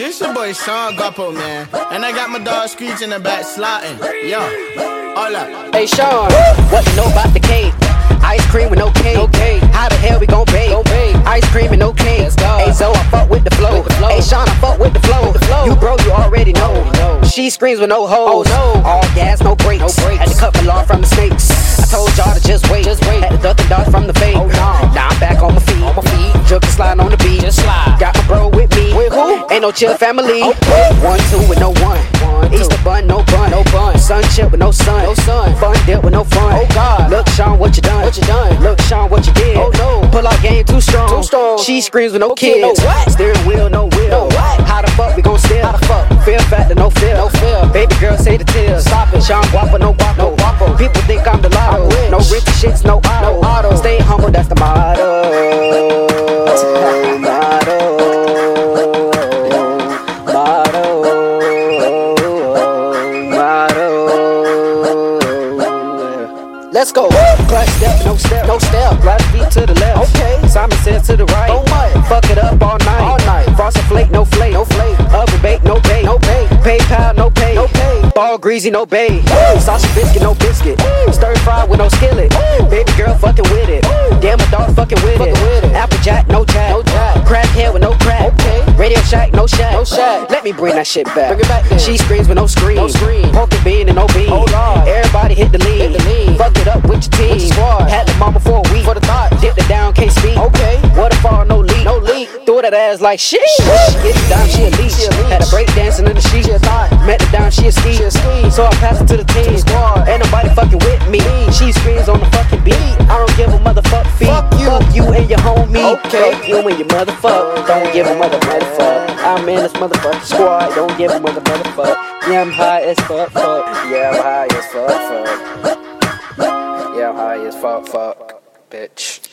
This your boy Sean Guapo, man. And I got my dog Screech in the back slotting. Yo, all up. Hey Sean, what you know about the cake? Ice cream with no cake. No cake. How the hell we gon' bake? Go bake. Ice cream and no cake. Hey Zo, I fuck with the flow. Hey Sean, I fuck with the flow. With the flow. You bro, you already know. know. She screams with no hoes. Oh, no. All gas, no brakes. No Ain't no chill family. One, two with no one. Easter bun, no bun. No bun. Sun chip with no sun. No sun. Fun dip with no fun. Oh God. Look, Sean, what you done? What you done? Look, Sean, what you did? Oh no. Pull out game too strong. Too strong. She screams with no kids. No what? Steering wheel, no wheel. No what? How the fuck we gon' steal? How the fuck? Fear factor, no fear. No fear. Baby girl, say the tears. Stop it. Sean guapo, no guapo. No guapo. People think I'm the lotto. No rich shits, no auto. No auto. Stay humble, that's the motto. Let's go. Clutch step, no step, no step. Right feet to the left. Okay. Simon says to the right. Oh Don't what? Fuck it up all night. All night. Frosted flake, no flake. No flake. Oven bake, no bake. No bake. PayPal, no pay. No pay. Ball greasy, no bay. Sausage biscuit, no biscuit. Stir fry with no skillet. Baby girl fucking with it. Damn, a dog fucking with it. Applejack, no jack. No jack. Crackhead with no crack. Okay. Radio shack, no shack. No shack. Let me bring that shit back. Bring it back. She screams with no scream. No scream. Poke the bean and no bean. Fuck it up with your team. With your squad. Had the mama for a week. For the thought. Dipped it down, can't speak. Okay. Waterfall, no leak. No leak. Threw that ass like shit. Get it down, she a leech. She a leech. Had a break dancing in the sheet. She a thought. Met her down, she a ski. She a ski. So I passed it to the team. squad. Ain't nobody fucking with me. She screams on the fucking beat. I don't give a motherfuck fee. Fuck you. Fuck you and your homie. Okay. Fuck you and your motherfuck. Don't give a mother motherfuck. I'm in this motherfucking squad. Don't give a mother motherfuck. Yeah, I'm high as fuck, fuck. Yeah, I'm high as fuck, fuck. I'm high as fuck, fuck, bitch.